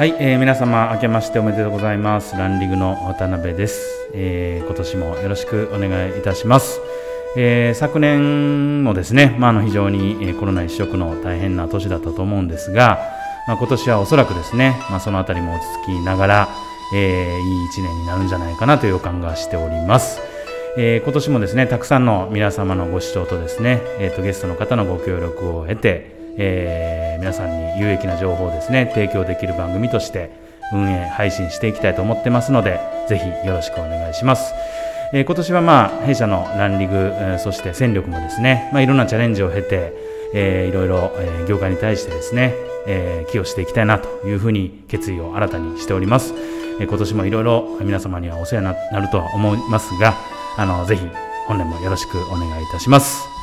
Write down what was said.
はい、えー、皆様明けましておめでとうございます。ランリングの渡辺です、えー、今年もよろしくお願いいたします、えー、昨年もですね、まあ、あの非常に、えコロナ一色の大変な年だったと思うんですが、まあ、今年はおそらくですね、まあ、そのあたりも落ち着きながら、えー、いい一年になるんじゃないかなという予感がしております。えー、今年もですねたくさんの皆様のご視聴とですね、えーと、ゲストの方のご協力を経て、えー、皆さんに有益な情報をですね提供できる番組として運営配信していきたいと思ってますのでぜひよろしくお願いします。えー、今年はまあ弊社のランリグ、えー、そして戦力もですね、まあ、いろんなチャレンジを経て、えー、いろいろ、えー、業界に対してですね、えー、寄与していきたいなというふうに決意を新たにしております。えー、今年もいろいろ皆様にはお世話になるとは思いますが、あのぜひ本年もよろしくお願いいたします。